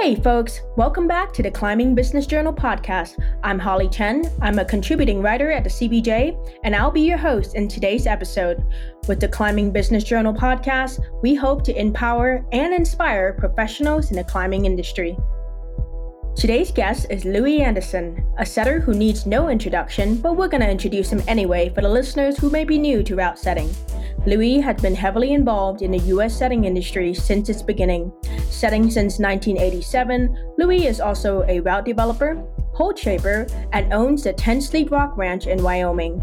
Hey, folks, welcome back to the Climbing Business Journal podcast. I'm Holly Chen. I'm a contributing writer at the CBJ, and I'll be your host in today's episode. With the Climbing Business Journal podcast, we hope to empower and inspire professionals in the climbing industry. Today's guest is Louie Anderson, a setter who needs no introduction, but we're going to introduce him anyway for the listeners who may be new to route setting. Louie has been heavily involved in the U.S. setting industry since its beginning. Setting since 1987, Louie is also a route developer, hold shaper, and owns the Ten Sleep Rock Ranch in Wyoming.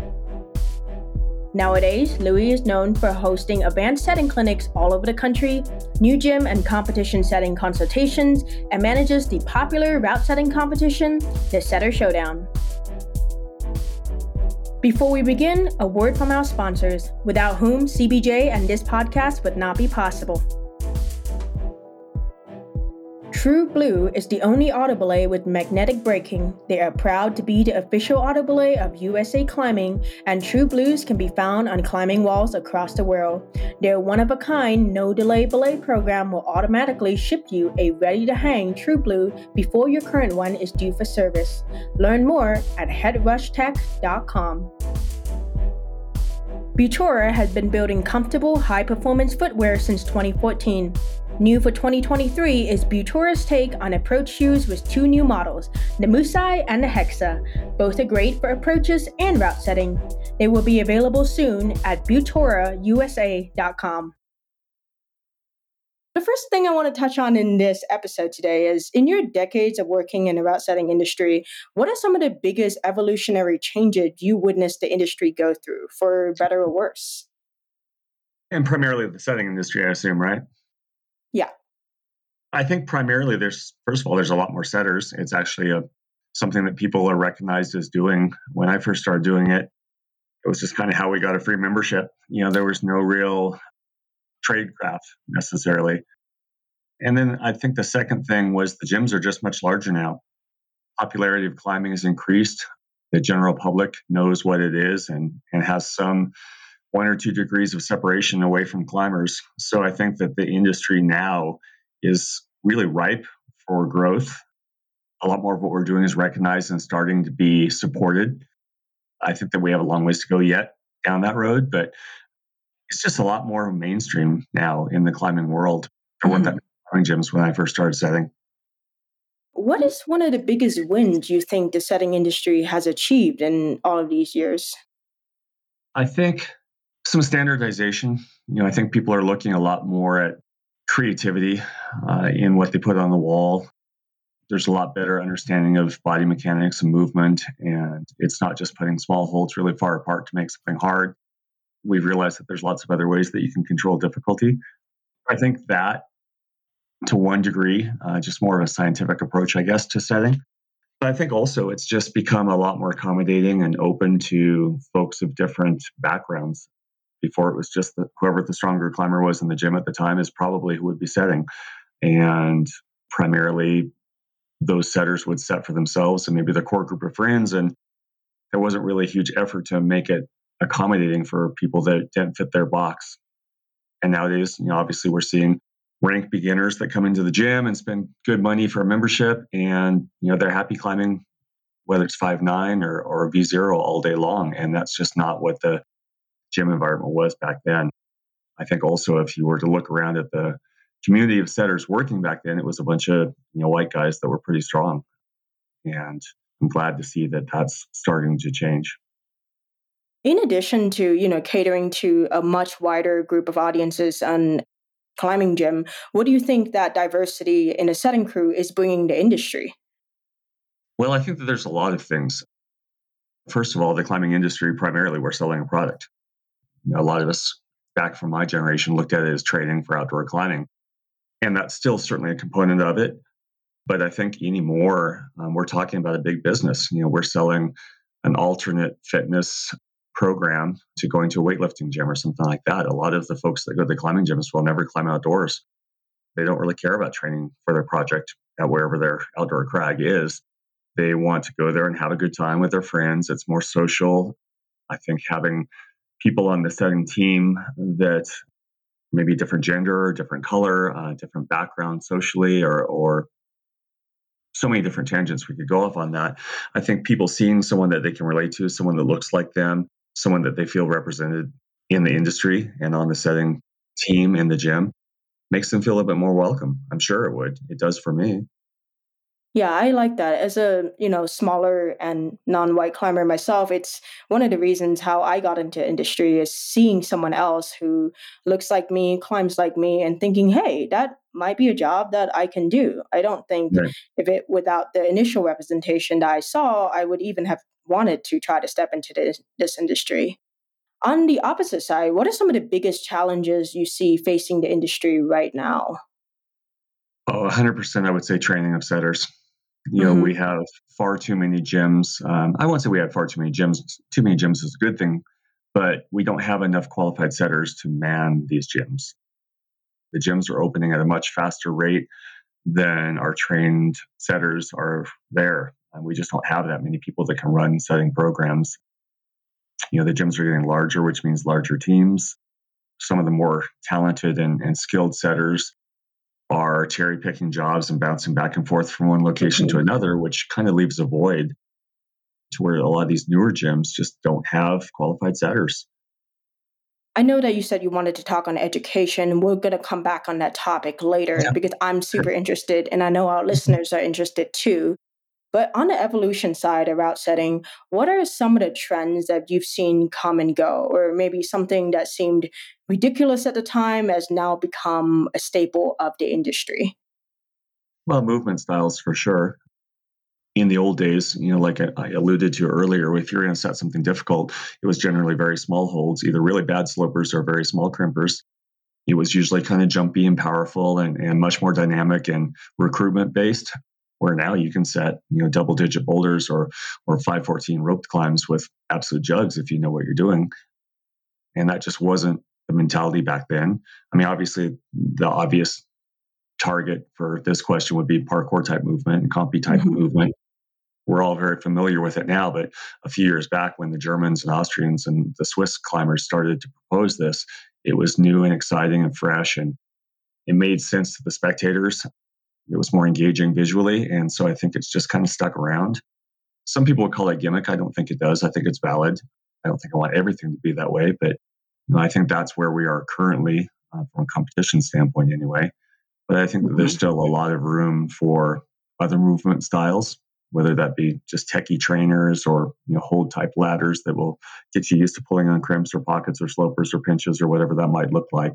Nowadays, Louie is known for hosting advanced setting clinics all over the country, new gym and competition setting consultations, and manages the popular route setting competition, the Setter Showdown. Before we begin, a word from our sponsors, without whom CBJ and this podcast would not be possible. TRUBLUE is the only auto belay with magnetic braking. They are proud to be the official auto belay of USA Climbing, and TRUBLUEs can be found on climbing walls across the world. Their one of a kind, no delay belay program will automatically ship you a ready to hang TRUBLUE before your current one is due for service. Learn more at headrushtech.com. Butora has been building comfortable, high performance footwear since 2014. New for 2023 is Butora's take on approach shoes with two new models, the Musai and the Hexa. Both are great for approaches and route setting. They will be available soon at butorausa.com. The first thing I want to touch on in this episode today is in your decades of working in the route setting industry, what are some of the biggest evolutionary changes you witnessed the industry go through, for better or worse? And primarily the setting industry, I assume, right? Yeah. I think primarily there's, first of all, there's a lot more setters. It's actually a something that people are recognized as doing. When I first started doing it, it was just kind of how we got a free membership. You know, there was no real tradecraft necessarily. And then I think the second thing was the gyms are just much larger now. Popularity of climbing has increased. The general public knows what it is and, and has some one or two degrees of separation away from climbers. So I think that the industry now is really ripe for growth. A lot more of what we're doing is recognized and starting to be supported. I think that we have a long ways to go yet down that road, but it's just a lot more mainstream now in the climbing world. There weren't mm. that many gyms when I first started setting. What is one of the biggest wins you think the setting industry has achieved in all of these years? I think some standardization. You know, I think people are looking a lot more at creativity uh, in what they put on the wall. There's a lot better understanding of body mechanics and movement, and it's not just putting small holes really far apart to make something hard we've realized that there's lots of other ways that you can control difficulty. I think that to one degree, uh, just more of a scientific approach, I guess, to setting. But I think also it's just become a lot more accommodating and open to folks of different backgrounds. Before it was just that whoever the stronger climber was in the gym at the time is probably who would be setting. And primarily, those setters would set for themselves and maybe their core group of friends. And there wasn't really a huge effort to make it accommodating for people that didn't fit their box. And nowadays, you know, obviously we're seeing rank beginners that come into the gym and spend good money for a membership and you know they're happy climbing whether it's five nine or, or V zero all day long. And that's just not what the gym environment was back then. I think also if you were to look around at the community of setters working back then, it was a bunch of you know white guys that were pretty strong. And I'm glad to see that that's starting to change in addition to you know catering to a much wider group of audiences on climbing gym what do you think that diversity in a setting crew is bringing to industry well i think that there's a lot of things first of all the climbing industry primarily we're selling a product you know, a lot of us back from my generation looked at it as training for outdoor climbing and that's still certainly a component of it but i think anymore um, we're talking about a big business you know we're selling an alternate fitness program to going to a weightlifting gym or something like that. A lot of the folks that go to the climbing gyms will never climb outdoors. They don't really care about training for their project at wherever their outdoor crag is. They want to go there and have a good time with their friends. It's more social. I think having people on the setting team that maybe different gender, different color, uh, different background socially, or, or so many different tangents we could go off on that. I think people seeing someone that they can relate to, someone that looks like them, someone that they feel represented in the industry and on the setting team in the gym makes them feel a bit more welcome. I'm sure it would. It does for me. Yeah, I like that. As a, you know, smaller and non-white climber myself, it's one of the reasons how I got into industry is seeing someone else who looks like me, climbs like me and thinking, "Hey, that might be a job that I can do." I don't think right. if it without the initial representation that I saw, I would even have wanted to try to step into this, this industry. On the opposite side, what are some of the biggest challenges you see facing the industry right now? Oh, 100% I would say training of setters you know, mm-hmm. we have far too many gyms. Um, I won't say we have far too many gyms. Too many gyms is a good thing, but we don't have enough qualified setters to man these gyms. The gyms are opening at a much faster rate than our trained setters are there. And we just don't have that many people that can run setting programs. You know, the gyms are getting larger, which means larger teams. Some of the more talented and, and skilled setters are cherry picking jobs and bouncing back and forth from one location to mm-hmm. another, which kind of leaves a void to where a lot of these newer gyms just don't have qualified setters. I know that you said you wanted to talk on education. We're going to come back on that topic later yeah. because I'm super interested and I know our mm-hmm. listeners are interested too. But on the evolution side of route setting, what are some of the trends that you've seen come and go, or maybe something that seemed ridiculous at the time has now become a staple of the industry? Well, movement styles for sure. In the old days, you know, like I alluded to earlier, if you're going to set something difficult, it was generally very small holds, either really bad slopers or very small crimpers. It was usually kind of jumpy and powerful and, and much more dynamic and recruitment based where now you can set you know double digit boulders or or 514 roped climbs with absolute jugs if you know what you're doing. And that just wasn't the mentality back then. I mean obviously the obvious target for this question would be parkour type movement and compy type mm-hmm. movement. We're all very familiar with it now but a few years back when the germans and austrians and the swiss climbers started to propose this it was new and exciting and fresh and it made sense to the spectators it was more engaging visually. And so I think it's just kind of stuck around. Some people would call it gimmick. I don't think it does. I think it's valid. I don't think I want everything to be that way, but you know, I think that's where we are currently uh, from a competition standpoint, anyway. But I think that there's mm-hmm. still a lot of room for other movement styles, whether that be just techie trainers or you know hold type ladders that will get you used to pulling on crimps or pockets or slopers or pinches or whatever that might look like.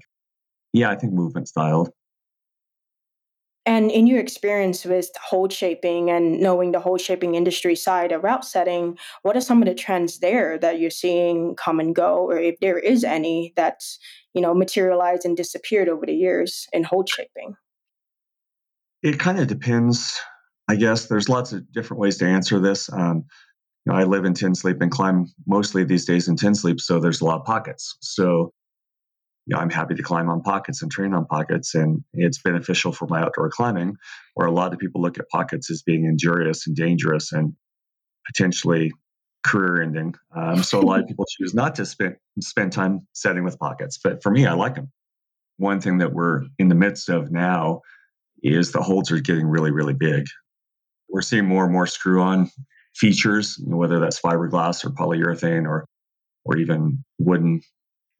Yeah, I think movement style and in your experience with hold shaping and knowing the hold shaping industry side of route setting, what are some of the trends there that you're seeing come and go, or if there is any that's you know materialized and disappeared over the years in hold shaping? It kind of depends. I guess there's lots of different ways to answer this. Um, you know, I live in Ten Sleep and climb mostly these days in Ten Sleep, so there's a lot of pockets. So you know, I'm happy to climb on pockets and train on pockets, and it's beneficial for my outdoor climbing. Where a lot of people look at pockets as being injurious and dangerous and potentially career-ending. Um, so a lot of people choose not to spend spend time setting with pockets. But for me, I like them. One thing that we're in the midst of now is the holds are getting really, really big. We're seeing more and more screw-on features, whether that's fiberglass or polyurethane or or even wooden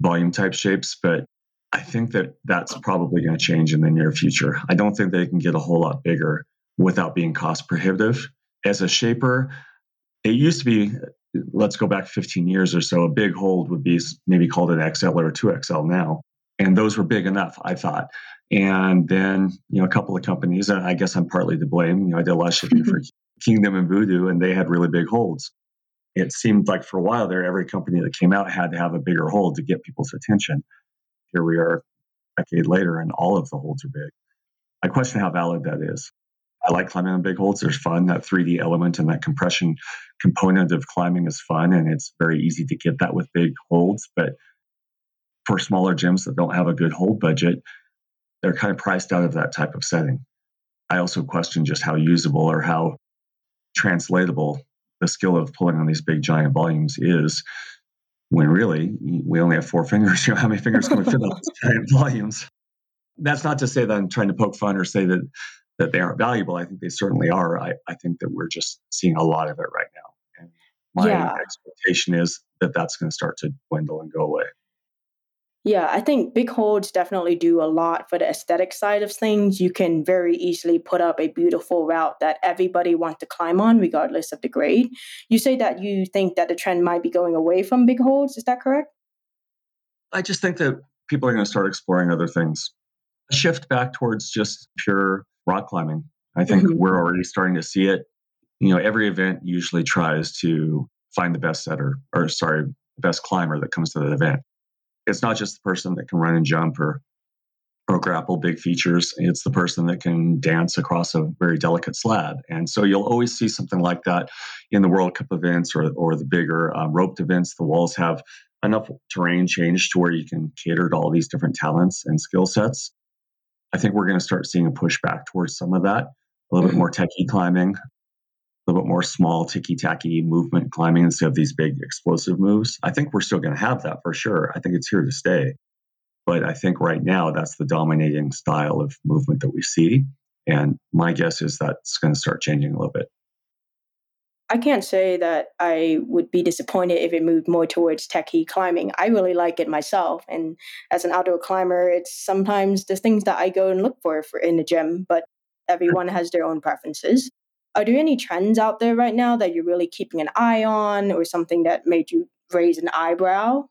volume type shapes, but I think that that's probably going to change in the near future. I don't think they can get a whole lot bigger without being cost prohibitive. As a shaper, it used to be, let's go back 15 years or so, a big hold would be maybe called an XL or a 2XL now. And those were big enough, I thought. And then, you know, a couple of companies, and I guess I'm partly to blame. You know, I did a lot of shaping for Kingdom and Voodoo, and they had really big holds it seemed like for a while there, every company that came out had to have a bigger hold to get people's attention. Here we are a decade later, and all of the holds are big. I question how valid that is. I like climbing on big holds. There's fun. That 3D element and that compression component of climbing is fun, and it's very easy to get that with big holds. But for smaller gyms that don't have a good hold budget, they're kind of priced out of that type of setting. I also question just how usable or how translatable the skill of pulling on these big giant volumes is when really we only have four fingers. You know, how many fingers can we fit on these giant volumes? That's not to say that I'm trying to poke fun or say that that they aren't valuable. I think they certainly are. I, I think that we're just seeing a lot of it right now. And my yeah. expectation is that that's going to start to dwindle and go away. Yeah, I think big holds definitely do a lot for the aesthetic side of things. You can very easily put up a beautiful route that everybody wants to climb on, regardless of the grade. You say that you think that the trend might be going away from big holds. Is that correct? I just think that people are going to start exploring other things. A shift back towards just pure rock climbing. I think mm-hmm. we're already starting to see it. You know, every event usually tries to find the best setter, or sorry, best climber that comes to the event it's not just the person that can run and jump or or grapple big features. It's the person that can dance across a very delicate slab. And so you'll always see something like that in the World Cup events or, or the bigger um, roped events. The walls have enough terrain change to where you can cater to all these different talents and skill sets. I think we're going to start seeing a pushback towards some of that, a little mm-hmm. bit more techie climbing, little bit more small, ticky tacky movement climbing instead of these big explosive moves. I think we're still going to have that for sure. I think it's here to stay. But I think right now that's the dominating style of movement that we see. And my guess is that's going to start changing a little bit. I can't say that I would be disappointed if it moved more towards techie climbing. I really like it myself. And as an outdoor climber, it's sometimes the things that I go and look for, for in the gym, but everyone has their own preferences. Are there any trends out there right now that you're really keeping an eye on or something that made you raise an eyebrow?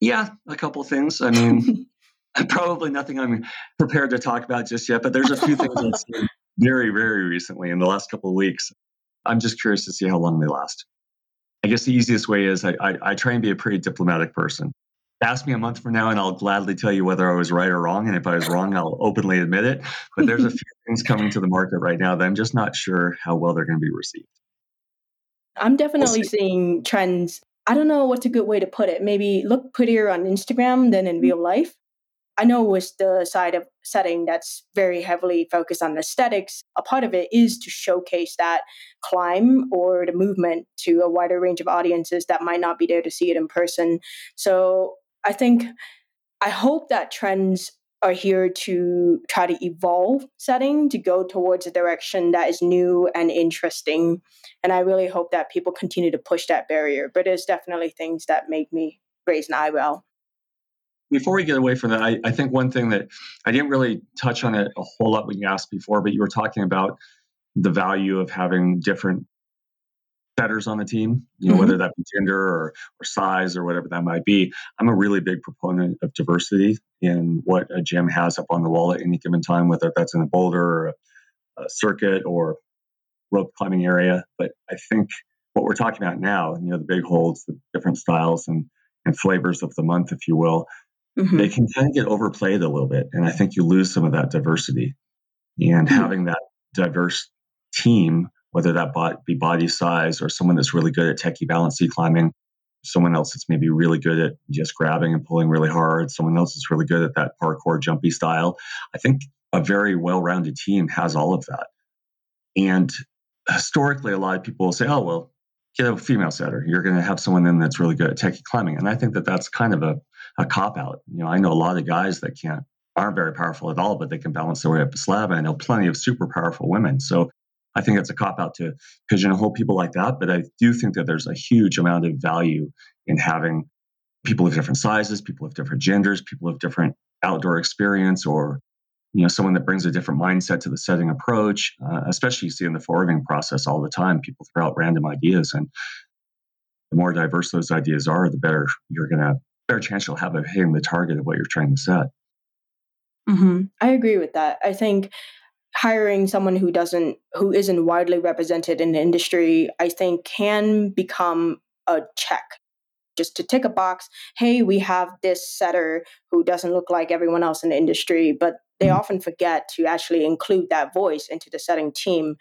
Yeah, a couple things. I mean, probably nothing I'm prepared to talk about just yet, but there's a few things I've seen very, very recently in the last couple of weeks. I'm just curious to see how long they last. I guess the easiest way is I, I, I try and be a pretty diplomatic person ask me a month from now and I'll gladly tell you whether I was right or wrong. And if I was wrong, I'll openly admit it. But there's a few things coming to the market right now that I'm just not sure how well they're going to be received. I'm definitely we'll seeing trends. I don't know what's a good way to put it. Maybe look prettier on Instagram than in hmm. real life. I know with the side of setting that's very heavily focused on aesthetics, a part of it is to showcase that climb or the movement to a wider range of audiences that might not be there to see it in person. So I think I hope that trends are here to try to evolve setting to go towards a direction that is new and interesting. And I really hope that people continue to push that barrier. But there's definitely things that make me raise an eyebrow. Before we get away from that, I, I think one thing that I didn't really touch on it a whole lot when you asked before, but you were talking about the value of having different setters on the team, you know, mm-hmm. whether that be gender or, or size or whatever that might be. I'm a really big proponent of diversity in what a gym has up on the wall at any given time, whether that's in a boulder or a, circuit or rope climbing area. But I think what we're talking about now, you know, the big holds, the different styles and, and flavors of the month, if you will, mm-hmm. they can kind of get overplayed a little bit. And I think you lose some of that diversity. And mm-hmm. having that diverse team whether that be body size or someone that's really good at techie balancey climbing, someone else that's maybe really good at just grabbing and pulling really hard, someone else that's really good at that parkour jumpy style. I think a very well-rounded team has all of that. And historically, a lot of people will say, "Oh, well, get a female setter. You're going to have someone in that's really good at techie climbing." And I think that that's kind of a, a cop out. You know, I know a lot of guys that can't aren't very powerful at all, but they can balance their way up a slab. And I know plenty of super powerful women. So I think it's a cop out to pigeonhole people like that. But I do think that there's a huge amount of value in having people of different sizes, people of different genders, people of different outdoor experience, or you know someone that brings a different mindset to the setting approach. Uh, especially you see in the forerunning process all the time, people throw out random ideas, and the more diverse those ideas are, the better you're to better chance you'll have of hitting the target of what you're trying to set. Mm-hmm. I agree with that. I think hiring someone who doesn't who isn't widely represented in the industry i think can become a check. Just to tick a box hey we have this setter who doesn't look like everyone else in the industry but they mm-hmm. often forget to actually include that voice into the setting team.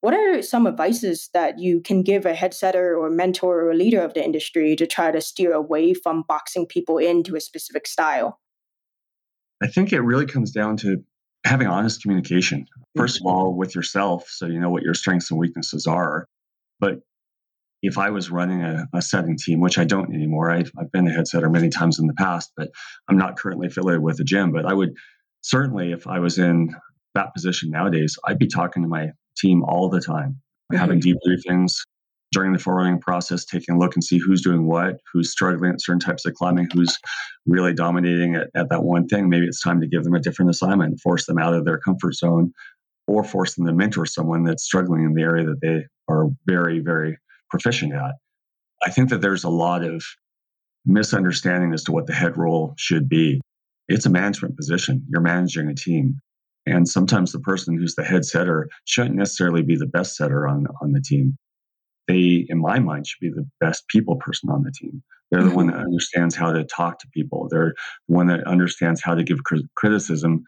What are some advices that you can give a head setter or mentor or leader of the industry to try to steer away from boxing people into a specific style? I think it really comes down to having honest communication, first of all, with yourself, so you know what your strengths and weaknesses are. But if I was running a, a setting team, which I don't anymore, I've, I've been a head setter many times in the past, but I'm not currently affiliated with a gym. But I would certainly, if I was in that position nowadays, I'd be talking to my team all the time, mm-hmm. having debriefings during the forerunning process, taking a look and see who's doing what, who's struggling at certain types of climbing, who's really dominating at, at that one thing. Maybe it's time to give them a different assignment, force them out of their comfort zone, or force them to mentor someone that's struggling in the area that they are very, very proficient at. I think that there's a lot of misunderstanding as to what the head role should be. It's a management position. You're managing a team. And sometimes the person who's the head setter shouldn't necessarily be the best setter on, on the team. They, in my mind, should be the best people person on the team. They're the one that mm-hmm. understands how to talk to people. They're the one that understands how to give criticism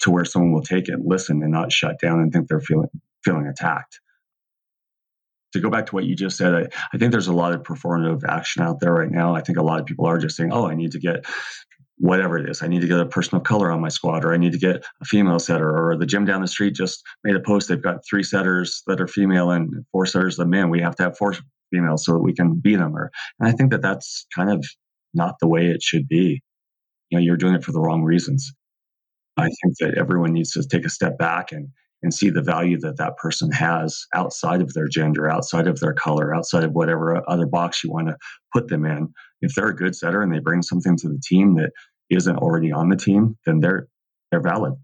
to where someone will take it, listen, and not shut down and think they're feeling feeling attacked to go back to what you just said, I, I think there's a lot of performative action out there right now. I think a lot of people are just saying, oh, I need to get whatever it is. I need to get a person of color on my squad, or I need to get a female setter, or the gym down the street just made a post. They've got three setters that are female and four setters that are men. We have to have four females so that we can beat them. Or, and I think that that's kind of not the way it should be. You know, you're doing it for the wrong reasons. I think that everyone needs to take a step back and and see the value that that person has outside of their gender, outside of their color, outside of whatever other box you want to put them in. If they're a good setter and they bring something to the team that isn't already on the team, then they're they're valid.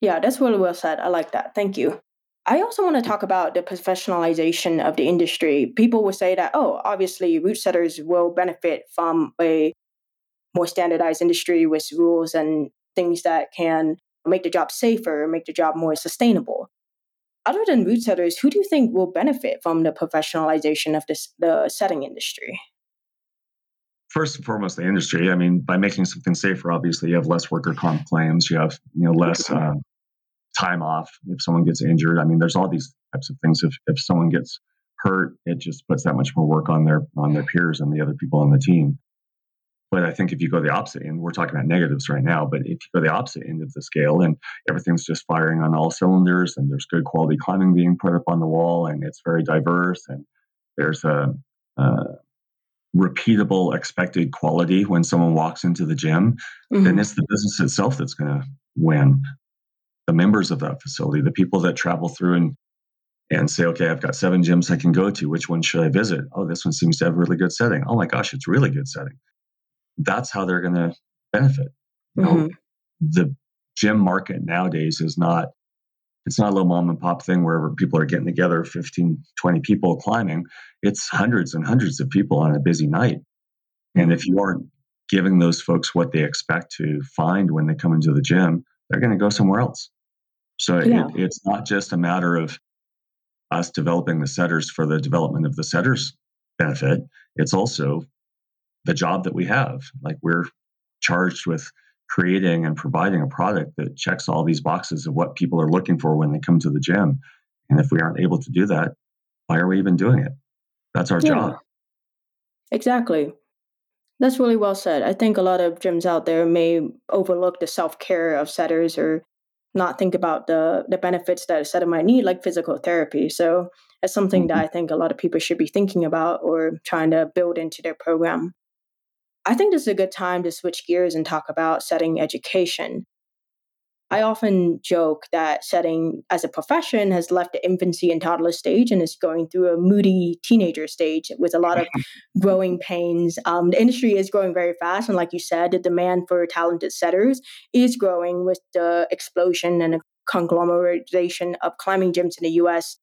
Yeah, that's really well said. I like that. Thank you. I also want to talk about the professionalization of the industry. People would say that, oh, obviously, route setters will benefit from a more standardized industry with rules and things that can make the job safer, make the job more sustainable. Other than route setters, who do you think will benefit from the professionalization of this the setting industry? First and foremost, the industry. I mean, by making something safer, obviously you have less worker comp claims, you have you know less uh, time off if someone gets injured. I mean, there's all these types of things. If if someone gets hurt, it just puts that much more work on their on their peers and the other people on the team. But I think if you go the opposite end, we're talking about negatives right now, but if you go the opposite end of the scale and everything's just firing on all cylinders and there's good quality climbing being put up on the wall and it's very diverse and there's a, a repeatable expected quality when someone walks into the gym, mm-hmm. then it's the business itself that's going to win. The members of that facility, the people that travel through and and say, okay, I've got seven gyms I can go to. Which one should I visit? Oh, this one seems to have a really good setting. Oh my gosh, it's really good setting that's how they're going to benefit. You mm-hmm. know, the gym market nowadays is not it's not a little mom and pop thing where people are getting together 15 20 people climbing it's hundreds and hundreds of people on a busy night and if you aren't giving those folks what they expect to find when they come into the gym they're going to go somewhere else so yeah. it, it's not just a matter of us developing the setters for the development of the setters benefit it's also the job that we have. Like we're charged with creating and providing a product that checks all these boxes of what people are looking for when they come to the gym. And if we aren't able to do that, why are we even doing it? That's our yeah. job. Exactly. That's really well said. I think a lot of gyms out there may overlook the self care of setters or not think about the the benefits that a setter might need, like physical therapy. So it's something mm-hmm. that I think a lot of people should be thinking about or trying to build into their program. I think this is a good time to switch gears and talk about setting education. I often joke that setting as a profession has left the infancy and toddler stage and is going through a moody teenager stage with a lot of growing pains. Um, the industry is growing very fast. And like you said, the demand for talented setters is growing with the explosion and conglomeration of climbing gyms in the US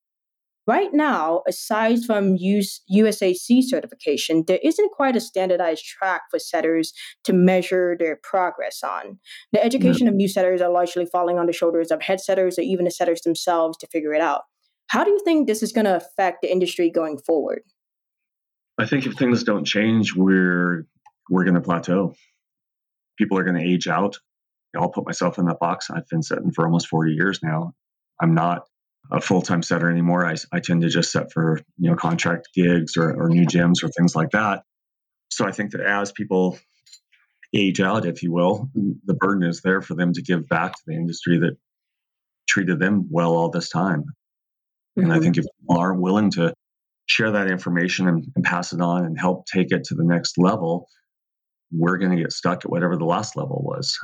Right now, aside from US, USAC certification, there isn't quite a standardized track for setters to measure their progress on. The education of new setters are largely falling on the shoulders of head setters or even the setters themselves to figure it out. How do you think this is going to affect the industry going forward? I think if things don't change, we're we're going to plateau. People are going to age out. I'll put myself in that box. I've been setting for almost 40 years now. I'm not a full time setter anymore. I, I tend to just set for you know contract gigs or, or new gyms or things like that. So I think that as people age out, if you will, the burden is there for them to give back to the industry that treated them well all this time. Mm-hmm. And I mm-hmm. think if people are willing to share that information and, and pass it on and help take it to the next level, we're going to get stuck at whatever the last level was.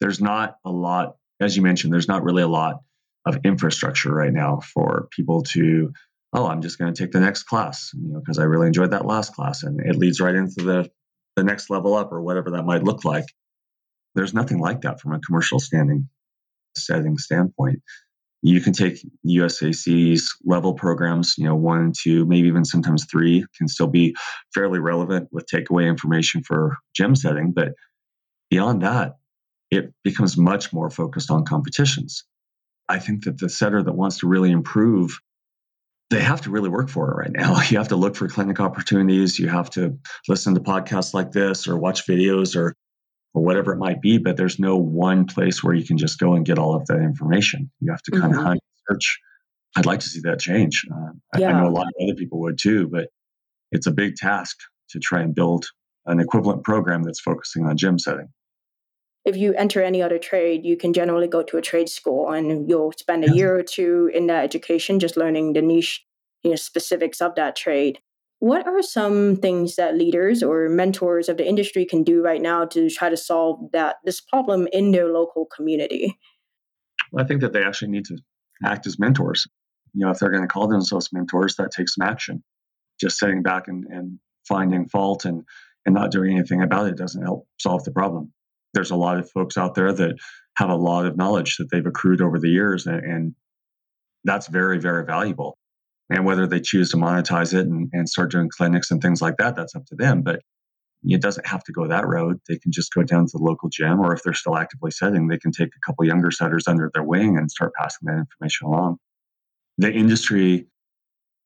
There's not a lot as you mentioned, there's not really a lot of infrastructure right now for people to, oh, I'm just going to take the next class, you know, because I really enjoyed that last class, and it leads right into the the next level up or whatever that might look like. There's nothing like that from a commercial standing setting standpoint. You can take USAC's level programs, you know, one, two, maybe even sometimes three, can still be fairly relevant with takeaway information for gym setting. But beyond that, it becomes much more focused on competitions. I think that the setter that wants to really improve, they have to really work for it right now. You have to look for clinic opportunities. You have to listen to podcasts like this or watch videos or or whatever it might be, but there's no one place where you can just go and get all of that information. You have to kind mm-hmm. of hunt, search. I'd like to see that change. Uh, yeah. I, I know a lot of other people would too, but it's a big task to try and build an equivalent program that's focusing on gym setting if you enter any other trade, you can generally go to a trade school and you'll spend a year or two in that education just learning the niche you know, specifics of that trade. What are some things that leaders or mentors of the industry can do right now to try to solve that this problem in their local community? Well, I think that they actually need to act as mentors. You know, if they're going to call themselves mentors, that takes some action. Just sitting back and, and finding fault and, and not doing anything about it doesn't help solve the problem there's a lot of folks out there that have a lot of knowledge that they've accrued over the years, and, and that's very, very valuable. And whether they choose to monetize it and, and start doing clinics and things like that, that's up to them. But it doesn't have to go that road. They can just go down to the local gym, or if they're still actively setting, they can take a couple younger setters under their wing and start passing that information along. The industry,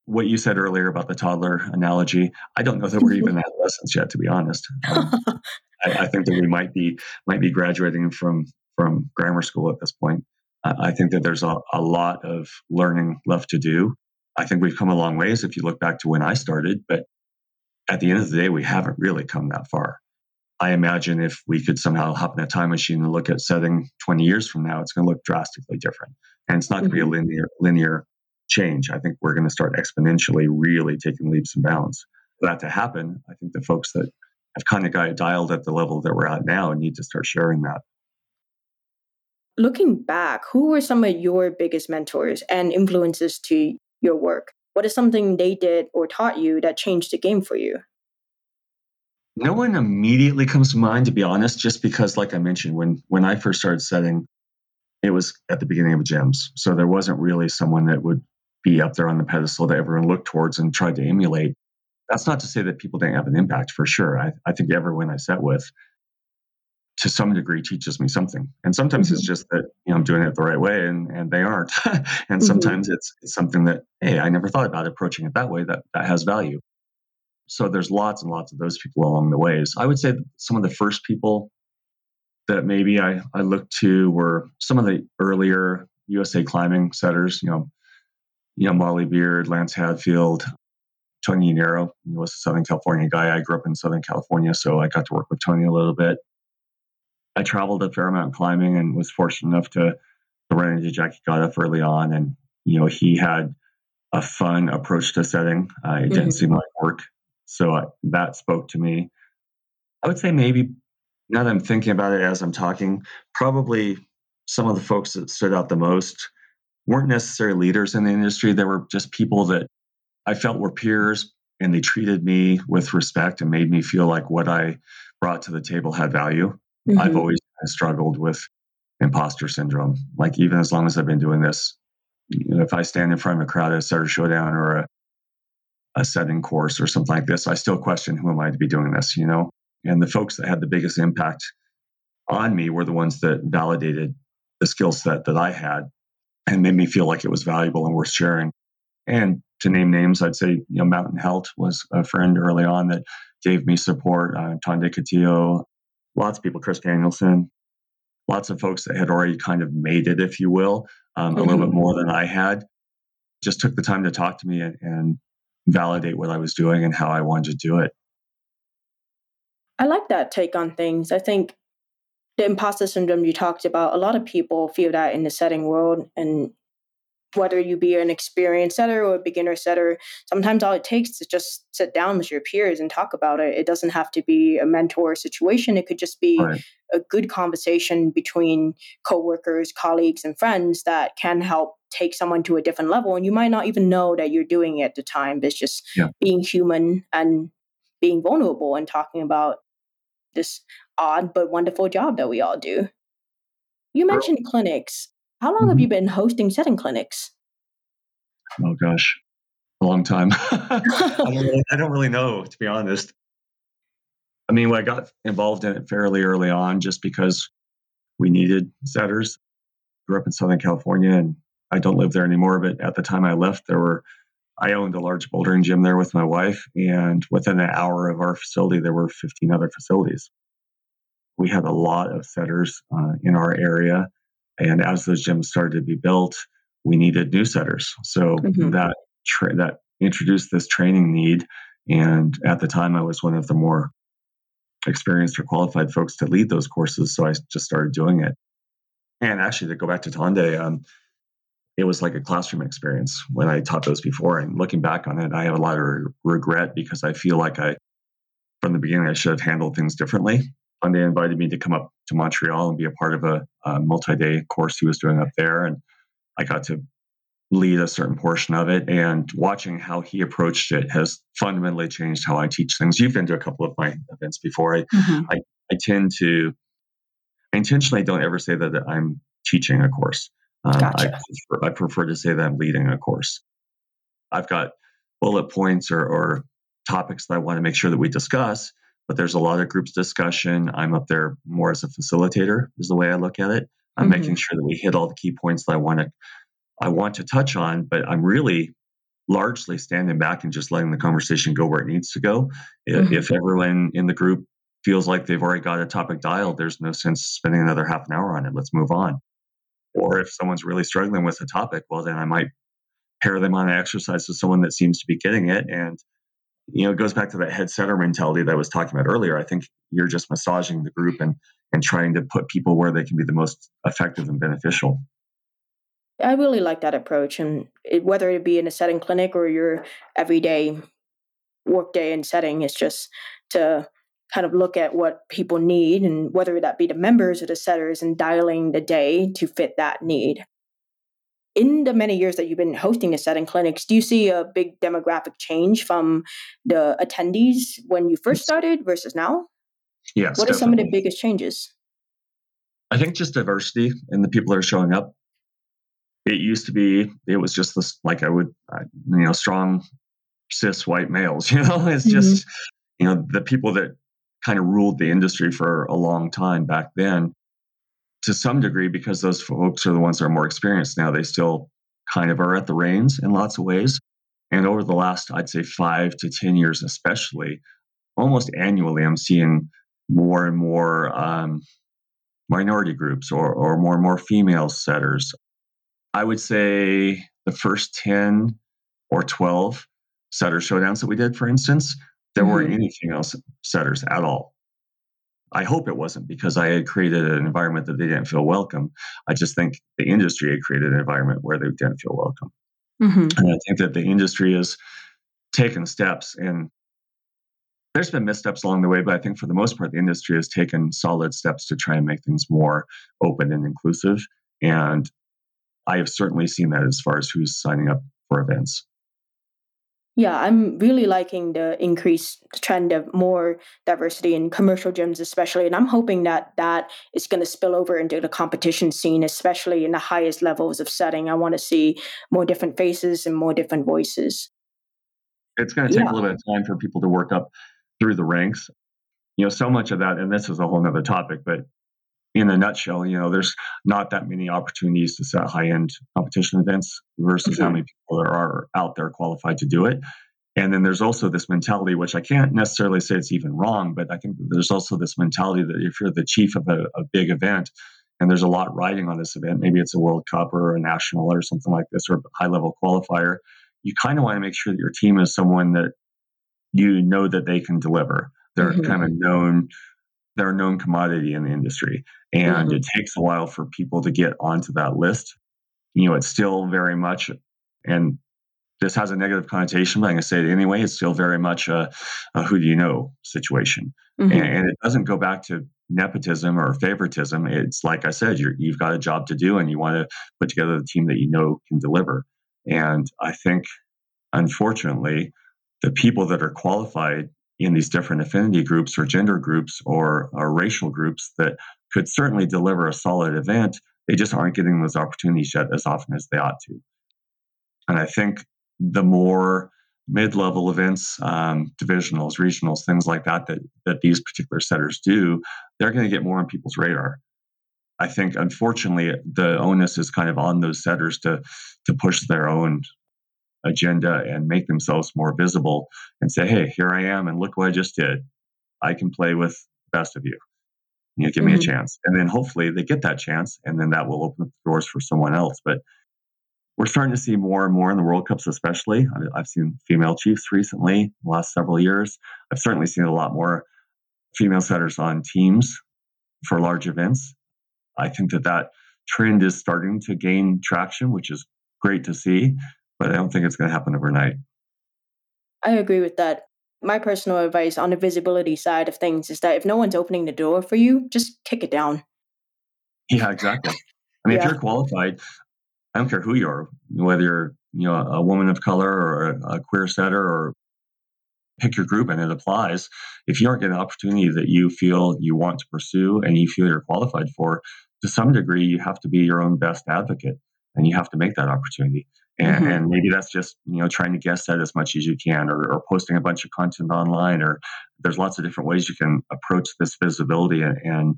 what you said earlier about the toddler analogy, I don't know that we're even adolescents yet, to be honest. Um, I, I, think that we might be might be graduating from from grammar school at this point. I think that there's a, a lot of learning left to do. I think we've come a long ways if you look back to when I started, but at the end of the day, we haven't really come that far. I imagine if we could somehow hop in a time machine and look at setting 20 years from now, it's going to look drastically different. And it's not going to be a mm-hmm. linear linear change. I think we're going to start exponentially really taking leaps and bounds. For that to happen, I think the folks that have kind of got it dialed at the level that we're at now and need to start sharing that. Looking back, who were some of your biggest mentors and influences to your work? What is something they did or taught you that changed the game for you? No one immediately comes to mind, to be honest, just because, like I mentioned, when when I first started setting, it was at the beginning of gyms. So there wasn't really someone that would be up there on the pedestal that everyone looked towards and tried to emulate. That's not to say that people didn't have an impact for sure. I, I think everyone I set with, to some degree, teaches me something. And sometimes mm-hmm. it's just that you know I'm doing it the right way, and and they aren't. and mm-hmm. sometimes it's, it's something that hey, I never thought about approaching it that way. That that has value. So there's lots and lots of those people along the ways. I would say some of the first people that maybe I, I looked to were some of the earlier USA climbing setters, you know, you know, Molly Beard, Lance Hadfield, Tony Nero. He was a Southern California guy. I grew up in Southern California, so I got to work with Tony a little bit. I traveled a fair amount climbing and was fortunate enough to, to run into Jacky Godoffe early on. And, you know, he had a fun approach to setting. Uh, it mm-hmm. didn't seem like work. So uh, that spoke to me. I would say maybe now that I'm thinking about it as I'm talking, probably some of the folks that stood out the most weren't necessarily leaders in the industry. They were just people that I felt were peers and they treated me with respect and made me feel like what I brought to the table had value. Mm-hmm. I've always struggled with imposter syndrome. Like even as long as I've been doing this, you know, if I stand in front of a crowd at a Setter Showdown or a, a setting course or something like this, I still question who am I to be doing this, you know? And the folks that had the biggest impact on me were the ones that validated the skill set that I had and made me feel like it was valuable and worth sharing. And to name names, I'd say you know Mountain Health was a friend early on that gave me support. Uh, Tonde Katiyo, lots of people, Chris Danielson, lots of folks that had already kind of made it, if you will, um, mm-hmm. a little bit mm-hmm. more than I had. Just took the time to talk to me and, and validate what I was doing and how I wanted to do it. I like that take on things. I think the imposter syndrome you talked about, a lot of people feel that in the setting world and whether you be an experienced setter or a beginner setter, sometimes all it takes is just sit down with your peers and talk about it. It doesn't have to be a mentor situation. It could just be right. a good conversation between coworkers, colleagues, and friends that can help take someone to a different level. And you might not even know that you're doing it at the time. It's just yeah. being human and being vulnerable and talking about this odd but wonderful job that we all do. You mentioned clinics. How long mm-hmm. have you been hosting setting clinics? Oh gosh, a long time. I, don't really, I, don't really, know, to be honest. I mean, I got involved in it fairly early on just because we needed setters. Grew up in Southern California and I don't live there anymore, but at the time I left, there were I owned a large bouldering gym there with my wife, and within an hour of our facility, there were 15 other facilities. We had a lot of setters uh, in our area, and as those gyms started to be built, we needed new setters. So mm-hmm. that tra- that introduced this training need. And at the time, I was one of the more experienced or qualified folks to lead those courses. So I just started doing it. And actually, to go back to Tonde, um, it was like a classroom experience when I taught those before. And looking back on it, I have a lot of regret because I feel like I, from the beginning, I should have handled things differently and they invited me to come up to Montreal and be a part of a, a multi-day course he was doing up there, and I got to lead a certain portion of it. And watching how he approached it has fundamentally changed how I teach things. You've been to a couple of my events before. I mm-hmm. I, I, tend to I intentionally don't ever say that I'm teaching a course. Um, gotcha. I, prefer, I prefer to say that I'm leading a course. I've got bullet points or, or topics that I want to make sure that we discuss but there's a lot of groups discussion. I'm up there more as a facilitator, is the way I look at it. I'm mm-hmm. making sure that we hit all the key points that I want to I want to touch on, but I'm really largely standing back and just letting the conversation go where it needs to go. Mm-hmm. If everyone in the group feels like they've already got a topic dialed, there's no sense spending another half an hour on it. Let's move on. Or if someone's really struggling with a topic, well, then I might pair them on an exercise with someone that seems to be getting it and you know, it goes back to that head setter mentality that I was talking about earlier. I think you're just massaging the group and and trying to put people where they can be the most effective and beneficial. I really like that approach, and it, whether it be in a setting clinic or your everyday workday and setting, it's just to kind of look at what people need and whether that be the members or the setters and dialing the day to fit that need in the many years that you've been hosting the setting clinics, do you see a big demographic change from the attendees when you first started versus now? Yes. What definitely. are some of the biggest changes? I think just diversity in the people that are showing up. It used to be, it was just this, like I would, you know, strong cis white males, you know, it's mm-hmm. just, you know, the people that kind of ruled the industry for a long time back then to some degree, because those folks are the ones that are more experienced now, they still kind of are at the reins in lots of ways. And over the last, I'd say five to 10 years, especially, almost annually, I'm seeing more and more um, minority groups or, or more and more female setters. I would say the first 10 or 12 setter showdowns that we did, for instance, there mm-hmm. weren't any female setters at all. I hope it wasn't because I had created an environment that they didn't feel welcome. I just think the industry had created an environment where they didn't feel welcome. Mm-hmm. And I think that the industry has taken steps and there's been missteps along the way, but I think for the most part, the industry has taken solid steps to try and make things more open and inclusive. And I have certainly seen that as far as who's signing up for events. Yeah, I'm really liking the increased trend of more diversity in commercial gyms, especially. And I'm hoping that that is going to spill over into the competition scene, especially in the highest levels of setting. I want to see more different faces and more different voices. It's going to take yeah. a little bit of time for people to work up through the ranks. You know, so much of that, and this is a whole other topic, but in a nutshell, you know, there's not that many opportunities to set high end competition events versus mm-hmm. how many people there are out there qualified to do it. And then there's also this mentality, which I can't necessarily say it's even wrong, but I think there's also this mentality that if you're the chief of a, a big event and there's a lot riding on this event, maybe it's a World Cup or a national or something like this or a high level qualifier, you kind of want to make sure that your team is someone that you know that they can deliver. They're mm-hmm. kind of known they're a known commodity in the industry. And mm-hmm. it takes a while for people to get onto that list. you know, it's still very much, and this has a negative connotation, but I'm going to say it anyway. It's still very much a, a who do you know situation. Mm-hmm. And, and, it doesn't go back to nepotism or favoritism. It's like I said, you you've got a job to do and you want to put together the team that you know can deliver. And I think, unfortunately, the people that are qualified in these different affinity groups or gender groups or, or racial groups that could certainly deliver a solid event, they just aren't getting those opportunities yet as often as they ought to. And I think the more mid-level events, um, divisionals, regionals, things like that, that that these particular setters do, they're going to get more on people's radar. I think, unfortunately, the onus is kind of on those setters to to push their own agenda and make themselves more visible and say, "Hey, here I am, and look what I just did. I can play with the best of you. You know, give mm-hmm. me a mm-hmm. chance." And then hopefully they get that chance, and then that will open up the doors for someone else. But we're starting to see more and more in the World Cups, especially. I've seen female chiefs recently, the last several years. I've certainly seen a lot more female setters on teams for large events. I think that that trend is starting to gain traction, which is great to see, but I don't think it's going to happen overnight. I agree with that. My personal advice on the visibility side of things is that if no one's opening the door for you, just kick it down. Yeah, exactly. I mean, yeah. if you're qualified, I don't care who you are, whether you're you know a woman of color or a, queer setter or pick your group and it applies. If you aren't getting an opportunity that you feel you want to pursue and you feel you're qualified for, to some degree, you have to be your own best advocate and you have to make that opportunity. And, mm-hmm. and maybe that's just you know trying to guess that as much as you can, or, or, posting a bunch of content online, or there's lots of different ways you can approach this visibility and, and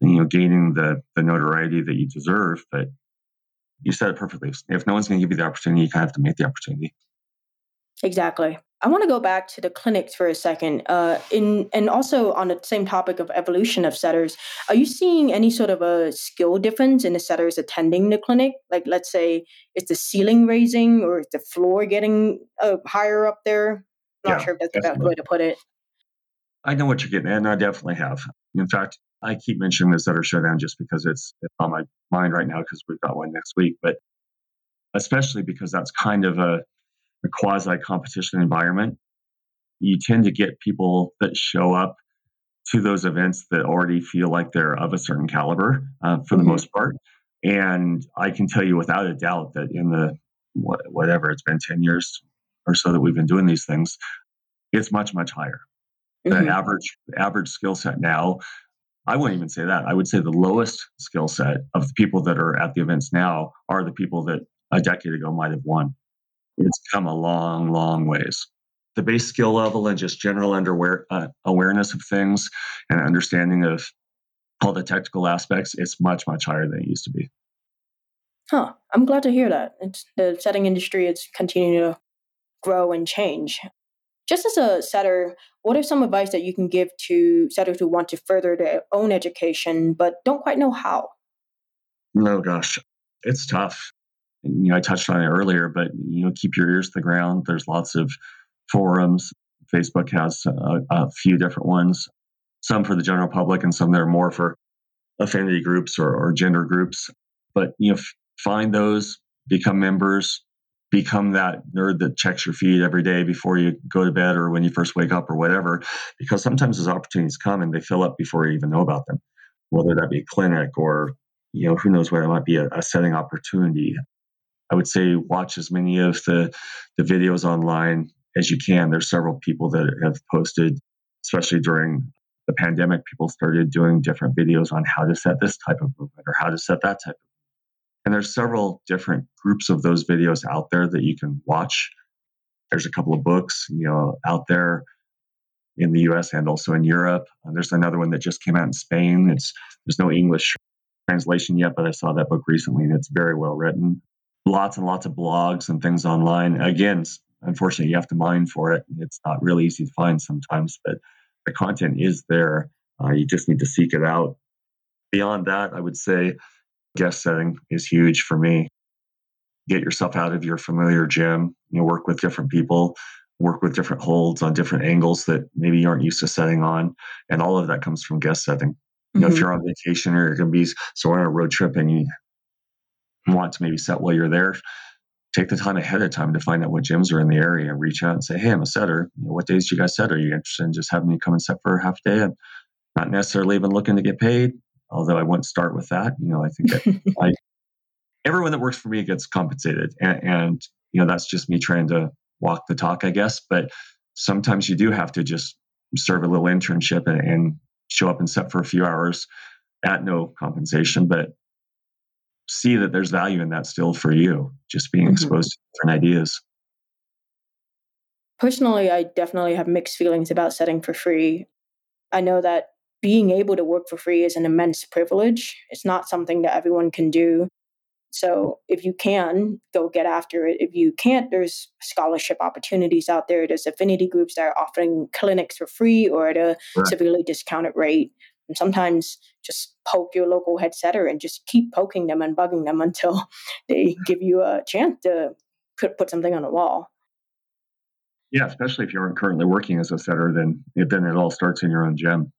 you know gaining the the notoriety that you deserve. But you said it perfectly. If no one's going to give you the opportunity, you kind of have to make the opportunity. Exactly. I want to go back to the clinics for a second. Uh, in and also on the same topic of evolution of setters, are you seeing any sort of a skill difference in the setters attending the clinic? Like, let's say, is the ceiling raising or is the floor getting uh, higher up there? I'm not yeah, sure if that's definitely. the best way to put it. I know what you're getting at, and I definitely have. In fact, I keep mentioning the setter showdown just because it's, it's on my mind right now because we've got one next week, but especially because that's kind of a, a quasi competition environment. You tend to get people that show up to those events that already feel like they're of a certain caliber uh, for mm-hmm. the most part. And I can tell you without a doubt that in the whatever it's been 10 years or so that we've been doing these things, it's much, much higher. Mm-hmm. The average average skill set now I wouldn't even say that. I would say the lowest skill set of the people that are at the events now are the people that a decade ago might have won. It's come a long, long ways. The base skill level and just general underwear, uh, awareness of things and understanding of all the technical aspects, it's much, much higher than it used to be. Huh. I'm glad to hear that. It's the setting industry is continuing to grow and change. Just as a setter, what are some advice that you can give to setters who want to further their own education but don't quite know how? No, gosh, it's tough. You know, I touched on it earlier, but you know, keep your ears to the ground. There's lots of forums. Facebook has a, a few different ones, some for the general public and some that are more for affinity groups or, or gender groups. But you know, f- find those, become members, become that nerd that checks your feed every day before you go to bed or when you first wake up or whatever because sometimes those opportunities come and they fill up before you even know about them whether that be a clinic or you know who knows where it might be a, a setting opportunity i would say watch as many of the the videos online as you can there's several people that have posted especially during the pandemic people started doing different videos on how to set this type of movement or how to set that type of movement. and there's several different groups of those videos out there that you can watch. There's a couple of books, you know, out there in the US and also in Europe. And there's another one that just came out in Spain. It's there's no English translation yet, but I saw that book recently and it's very well written. Lots and lots of blogs and things online. Again, unfortunately, you have to mine for it. It's not really easy to find sometimes, but the content is there. Uh, you just need to seek it out. Beyond that, I would say guest setting is huge for me. Get yourself out of your familiar gym, you know, work with different people, work with different holds on different angles that maybe you aren't used to setting on. And all of that comes from guest setting. You know, mm-hmm. if you're on vacation or you're going to be so on a road trip and you, want to maybe set while you're there, take the time ahead of time to find out what gyms are in the area and reach out and say, hey, I'm a setter. You know, what days do you guys set? Are you interested in just having me come and set for a half day? I'm not necessarily even looking to get paid, although I wouldn't start with that. You know, I think that I, everyone that works for me gets compensated. And, and, you know, that's just me trying to walk the talk, I guess. But sometimes you do have to just serve a little internship and, and show up and set for a few hours at no compensation, but see that there's value in that still for you, just being mm-hmm. exposed to different ideas. Personally, I definitely have mixed feelings about setting for free. I know that being able to work for free is an immense privilege. It's not something that everyone can do. So if you can, go get after it. If you can't, there's scholarship opportunities out there. There's affinity groups that are offering clinics for free or at a right. severely discounted rate. And sometimes just poke your local head setter and just keep poking them and bugging them until they give you a chance to put, put something on the wall. Yeah, especially if you aren't currently working as a setter, then it, then it all starts in your own gym.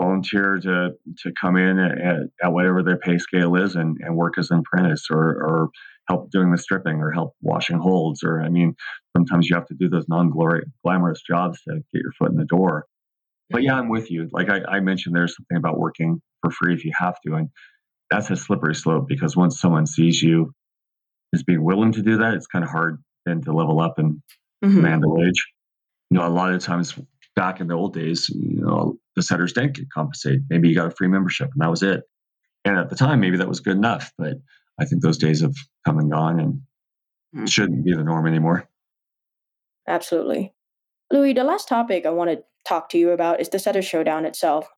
Volunteer to to come in at, at whatever their pay scale is and, and work as an apprentice or, or help doing the stripping or help washing holds or I mean sometimes you have to do those non glamorous jobs to get your foot in the door. But yeah, I'm with you. Like I, I mentioned, there's something about working for free if you have to, and that's a slippery slope because once someone sees you as being willing to do that, it's kind of hard then to level up and mm-hmm. demand a wage. You know, a lot of times back in the old days, you know, the setters didn't get compensated. Maybe you got a free membership and that was it. And at the time, maybe that was good enough. But I think those days have come and gone and mm-hmm. shouldn't be the norm anymore. Absolutely. Louie, the last topic I want to talk to you about is the Setter Showdown itself.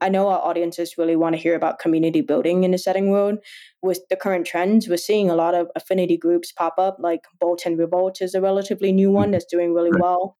I know our audiences really want to hear about community building in the setting world. With the current trends, we're seeing a lot of affinity groups pop up, like Bolt and Revolt is a relatively new mm-hmm. one that's doing really well.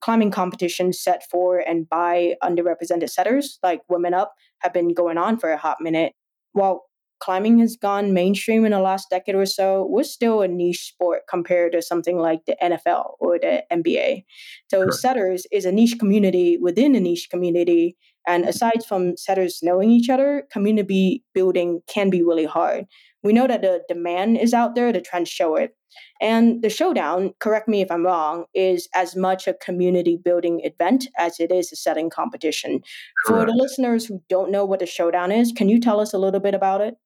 Climbing competitions set for and by underrepresented setters, like Women Up, have been going on for a hot minute. While climbing has gone mainstream in the last decade or so, we're still a niche sport compared to something like the NFL or the NBA. So Correct. setters is a niche community within a niche community. And aside from setters knowing each other, community building can be really hard. We know that the demand is out there, the trends show it. And the showdown, correct me if I'm wrong, is as much a community building event as it is a setting competition. Correct. For the listeners who don't know what the showdown is, can you tell us a little bit about it?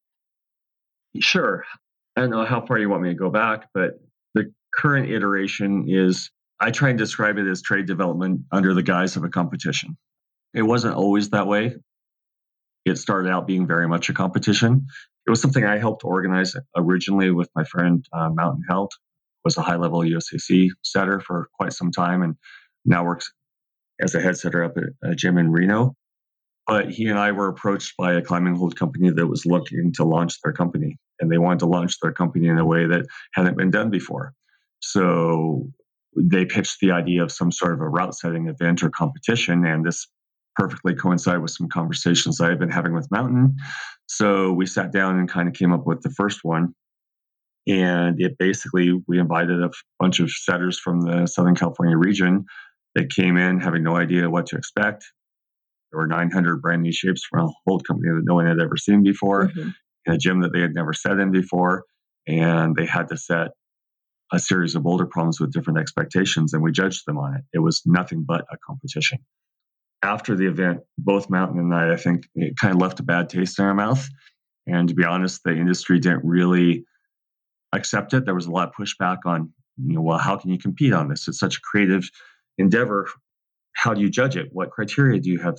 Sure. I don't know how far you want me to go back, but the current iteration is I try and describe it as trade development under the guise of a competition. It wasn't always that way. It started out being very much a competition. It was something I helped organize originally with my friend uh, Mountain Held, was a high level USAC setter for quite some time and now works as a head setter up at a gym in Reno. But he and I were approached by a climbing hold company that was looking to launch their company, and they wanted to launch their company in a way that hadn't been done before. So they pitched the idea of some sort of a route setting event or competition, and this perfectly coincided with some conversations I had been having with Mountain. So we sat down and kind of came up with the first one. And it basically, we invited a bunch of setters from the Southern California region that came in having no idea what to expect. There were 900 brand new shapes from a hold company that no one had ever seen before, mm-hmm. in a gym that they had never set in before. And they had to set a series of boulder problems with different expectations, and we judged them on it. It was nothing but a competition. After the event, both Mountain and I, I think, it kind of left a bad taste in our mouth. And to be honest, the industry didn't really accept it. There was a lot of pushback on, you know, well, how can you compete on this? It's such a creative endeavor. How do you judge it? What criteria do you have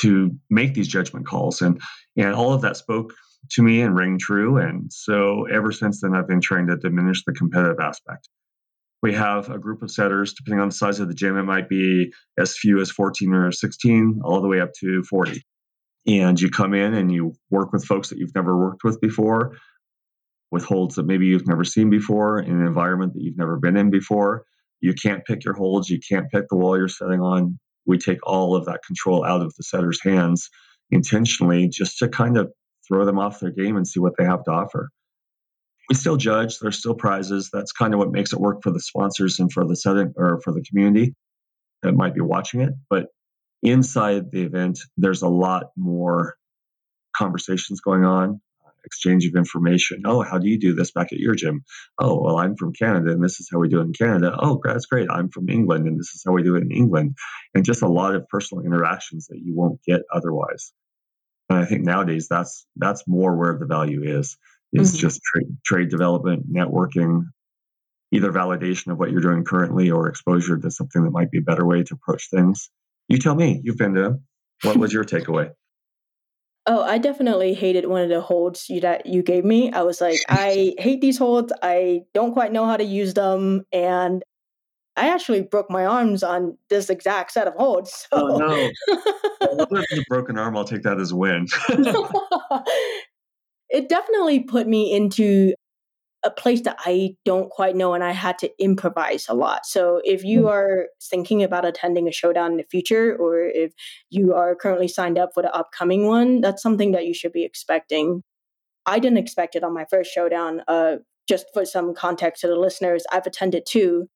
to make these judgment calls. And and all of that spoke to me and rang true. And so ever since then i've been trying to diminish the competitive aspect. We have a group of setters depending on the size of the gym it might be as few as 14 or 16 all the way up to 40 and you come in and you work with folks that you've never worked with before with holds that maybe you've never seen before in an environment that you've never been in before. You can't pick your holds you can't pick the wall you're setting on we take all of that control out of the setter's hands intentionally just to kind of throw them off their game and see what they have to offer. We still judge, there's still prizes. That's kind of what makes it work for the sponsors and for the setting or for the community that might be watching it. But inside the event, there's a lot more conversations going on. Exchange of information. Oh, how do you do this back at your gym? Oh, well, I'm from Canada and this is how we do it in Canada. Oh, that's great. I'm from England and this is how we do it in England. And just a lot of personal interactions that you won't get otherwise. And I think nowadays that's that's more where the value is is mm-hmm. just trade trade development, networking, either validation of what you're doing currently or exposure to something that might be a better way to approach things. You tell me. You've been to. What was your takeaway? Oh, I definitely hated one of the holds you, that you gave me. I was like, I hate these holds. I don't quite know how to use them, and I actually broke my arms on this exact set of holds. So. Oh no! well, a broken arm, I'll take that as a win. it definitely put me into a place that I don't quite know and I had to improvise a lot. So if you hmm. are thinking about attending a showdown in the future or if you are currently signed up for the upcoming one, that's something that you should be expecting. I didn't expect it on my first showdown. Uh, just for some context to the listeners, I've attended two.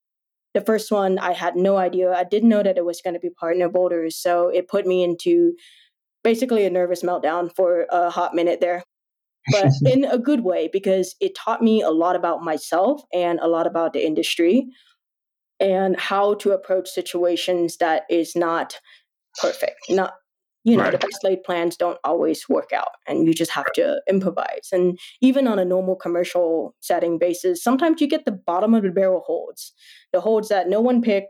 The first one, I had no idea. I didn't know that it was going to be partner boulders. So it put me into basically a nervous meltdown for a hot minute there but in a good way because it taught me a lot about myself and a lot about the industry and how to approach situations that is not perfect not you know right. the best laid plans don't always work out and you just have to improvise and even on a normal commercial setting basis sometimes you get the bottom of the barrel holds the holds that no one picked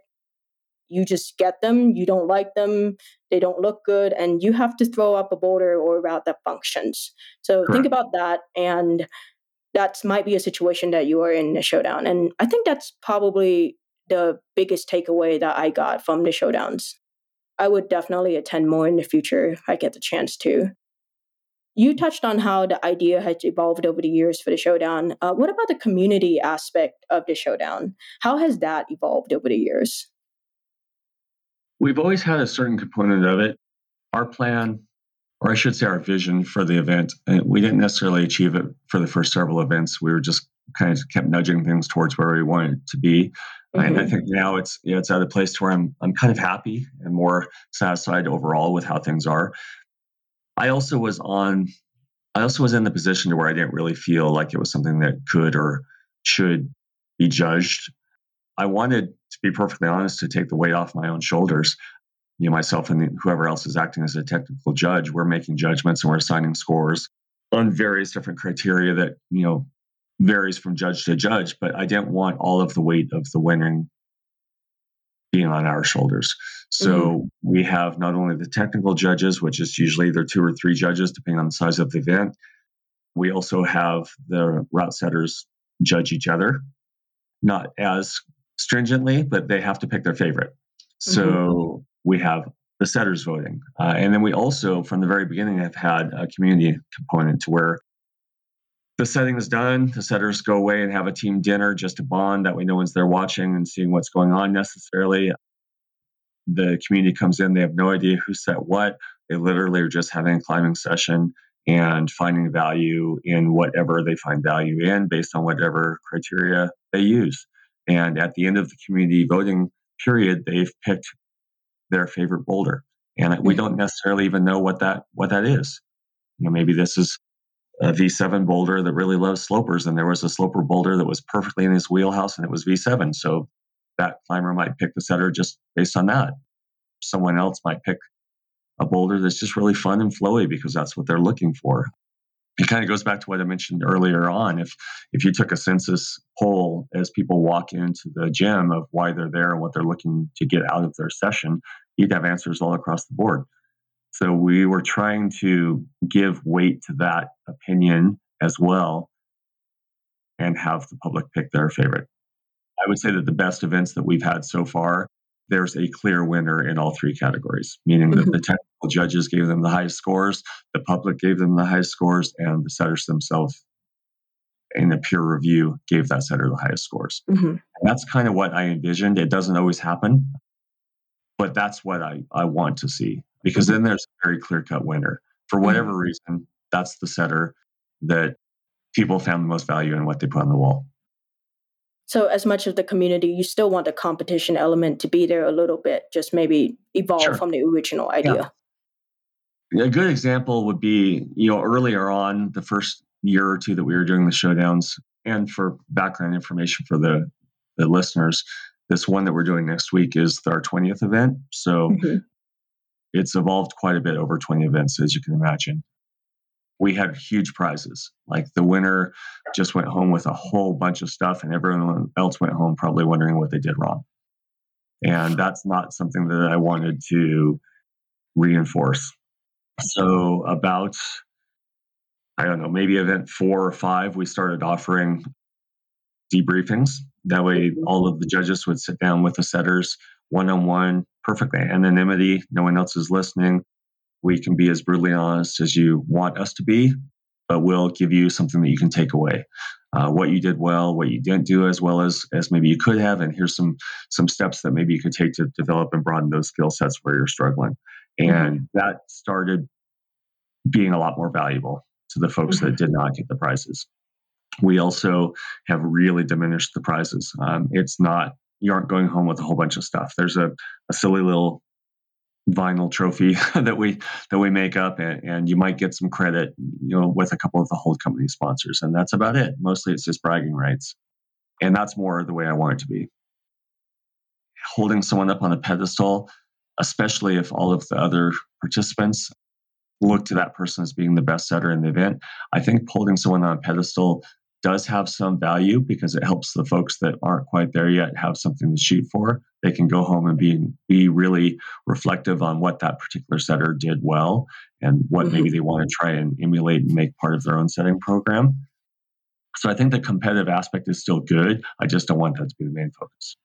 you just get them, you don't like them, they don't look good, and you have to throw up a boulder or a route that functions. So Correct. think about that. And that might be a situation that you are in a showdown. And I think that's probably the biggest takeaway that I got from the showdowns. I would definitely attend more in the future if I get the chance to. You touched on how the idea has evolved over the years for the showdown. Uh, what about the community aspect of the showdown? How has that evolved over the years? We've always had a certain component of it. Our plan, or I should say our vision for the event, and we didn't necessarily achieve it for the first several events. We were just kind of kept nudging things towards where we wanted to be. Mm-hmm. And I think now it's you know, it's at a place where I'm I'm kind of happy and more satisfied overall with how things are. I also was on I also was in the position to where I didn't really feel like it was something that could or should be judged I wanted, to be perfectly honest, to take the weight off my own shoulders. You know, myself and whoever else is acting as a technical judge, we're making judgments and we're assigning scores on various different criteria that, you know, varies from judge to judge. But I didn't want all of the weight of the winning being on our shoulders. So mm-hmm. we have not only the technical judges, which is usually either two or three judges, depending on the size of the event. We also have the route setters judge each other, not as stringently, but they have to pick their favorite. So mm-hmm. we have the setters voting. Uh, and then we also, from the very beginning, have had a community component to where the setting is done, the setters go away and have a team dinner just to bond. That way, no one's there watching and seeing what's going on necessarily. The community comes in, they have no idea who set what. They literally are just having a climbing session and finding value in whatever they find value in based on whatever criteria they use. And at the end of the community voting period, they've picked their favorite boulder. And we mm-hmm. don't necessarily even know what that what that is. You know, maybe this is a V7 boulder that really loves slopers, and there was a sloper boulder that was perfectly in his wheelhouse, and it was V7. So that climber might pick the setter just based on that. Someone else might pick a boulder that's just really fun and flowy because that's what they're looking for it kind of goes back to what I mentioned earlier on. If if you took a census poll as people walk into the gym of why they're there and what they're looking to get out of their session, you'd have answers all across the board. So we were trying to give weight to that opinion as well and have the public pick their favorite. I would say that the best events that we've had so far there's a clear winner in all three categories, meaning mm-hmm. that the technical judges gave them the highest scores, the public gave them the highest scores, and the setters themselves in a peer review gave that setter the highest scores. Mm-hmm. that's kind of what I envisioned. It doesn't always happen, but that's what I, I want to see because mm-hmm. then there's a very clear cut winner. For whatever mm-hmm. reason, that's the setter that people found the most value in what they put on the wall. So, as much of the community, you still want the competition element to be there a little bit, just maybe evolve sure. from the original idea. Yeah. A good example would be, you know, earlier on, the first year or two that we were doing the showdowns, and for background information for the, the listeners, this one that we're doing next week is our 20th event. So mm-hmm. it's evolved quite a bit over 20 events, as you can imagine. We had huge prizes. Like the winner just went home with a whole bunch of stuff, and everyone else went home probably wondering what they did wrong. And that's not something that I wanted to reinforce. So, about, I don't know, maybe event four or five, we started offering debriefings. That way, mm-hmm. all of the judges would sit down with the setters one on one, perfect anonymity. No one else is listening. We can be as brutally honest as you want us to be, but we'll give you something that you can take away. Uh, what you did well, what you didn't do as well as as maybe you could have, and here's some some steps that maybe you could take to develop and broaden those skill sets where you're struggling. And mm-hmm. that started being a lot more valuable to the folks mm-hmm. that did not get the prizes. We also have really diminished the prizes. Um, it's not you aren't going home with a whole bunch of stuff. There's a, a silly little vinyl trophy that we that we make up and, and, you might get some credit you know with a couple of the hold company sponsors and that's about it mostly it's just bragging rights and that's more the way i want it to be holding someone up on a pedestal especially if all of the other participants look to that person as being the best setter in the event. I think holding someone on a pedestal does have some value because it helps the folks that aren't quite there yet have something to shoot for. They can go home and be be really reflective on what that particular setter did well and what mm-hmm. maybe they want to try and emulate and make part of their own setting program. So I think the competitive aspect is still good. I just don't want that to be the main focus.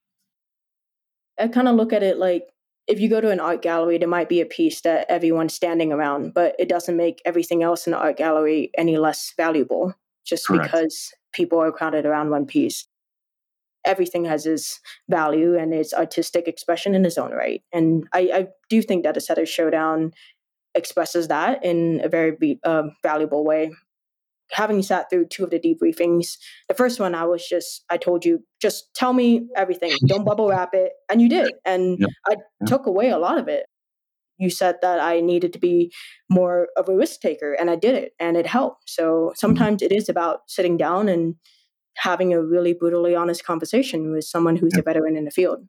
I kind of look at it like if you go to an art gallery, there might be a piece that everyone's standing around, but it doesn't make everything else in the art gallery any less valuable just Correct. because people are crowded around one piece. Everything has its value and its artistic expression in its own right. And I, I do think that a Setter Showdown expresses that in a very uh, valuable way having sat through two of the debriefings, the first one I was just I told you just tell me everything, don't bubble wrap it, and you did, and yep. I took away a lot of it. You said that I needed to be more of a risk taker, and I did it, and it helped. So mm-hmm. sometimes it is about sitting down and having a really brutally honest conversation with someone who's a veteran in the field.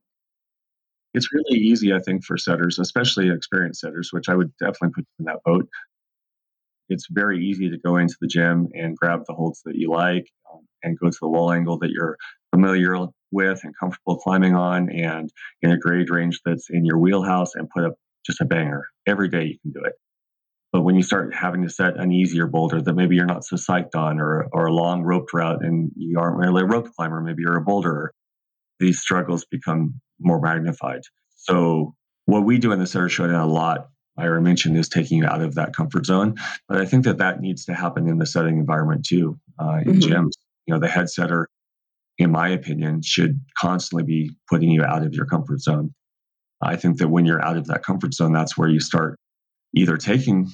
It's really easy, I think, for setters, especially experienced setters, which I would definitely put in that boat it's very easy to go into the gym and grab the holds that you like um, and go to the wall angle that you're familiar with and comfortable climbing on and in a grade range that's in your wheelhouse and put up just a banger. Every day you can do it. But when you start having to set an easier boulder that maybe you're not so psyched on or, or a long roped route and you aren't really a rope climber, maybe you're a boulderer, these struggles become more magnified. So what we do in the Setter Showdown a lot Ira mentioned is taking you out of that comfort zone. But I think that that needs to happen in the setting environment too, uh, in mm-hmm. gyms. You know, the head setter, in my opinion, should constantly be putting you out of your comfort zone. I think that when you're out of that comfort zone, that's where you start either taking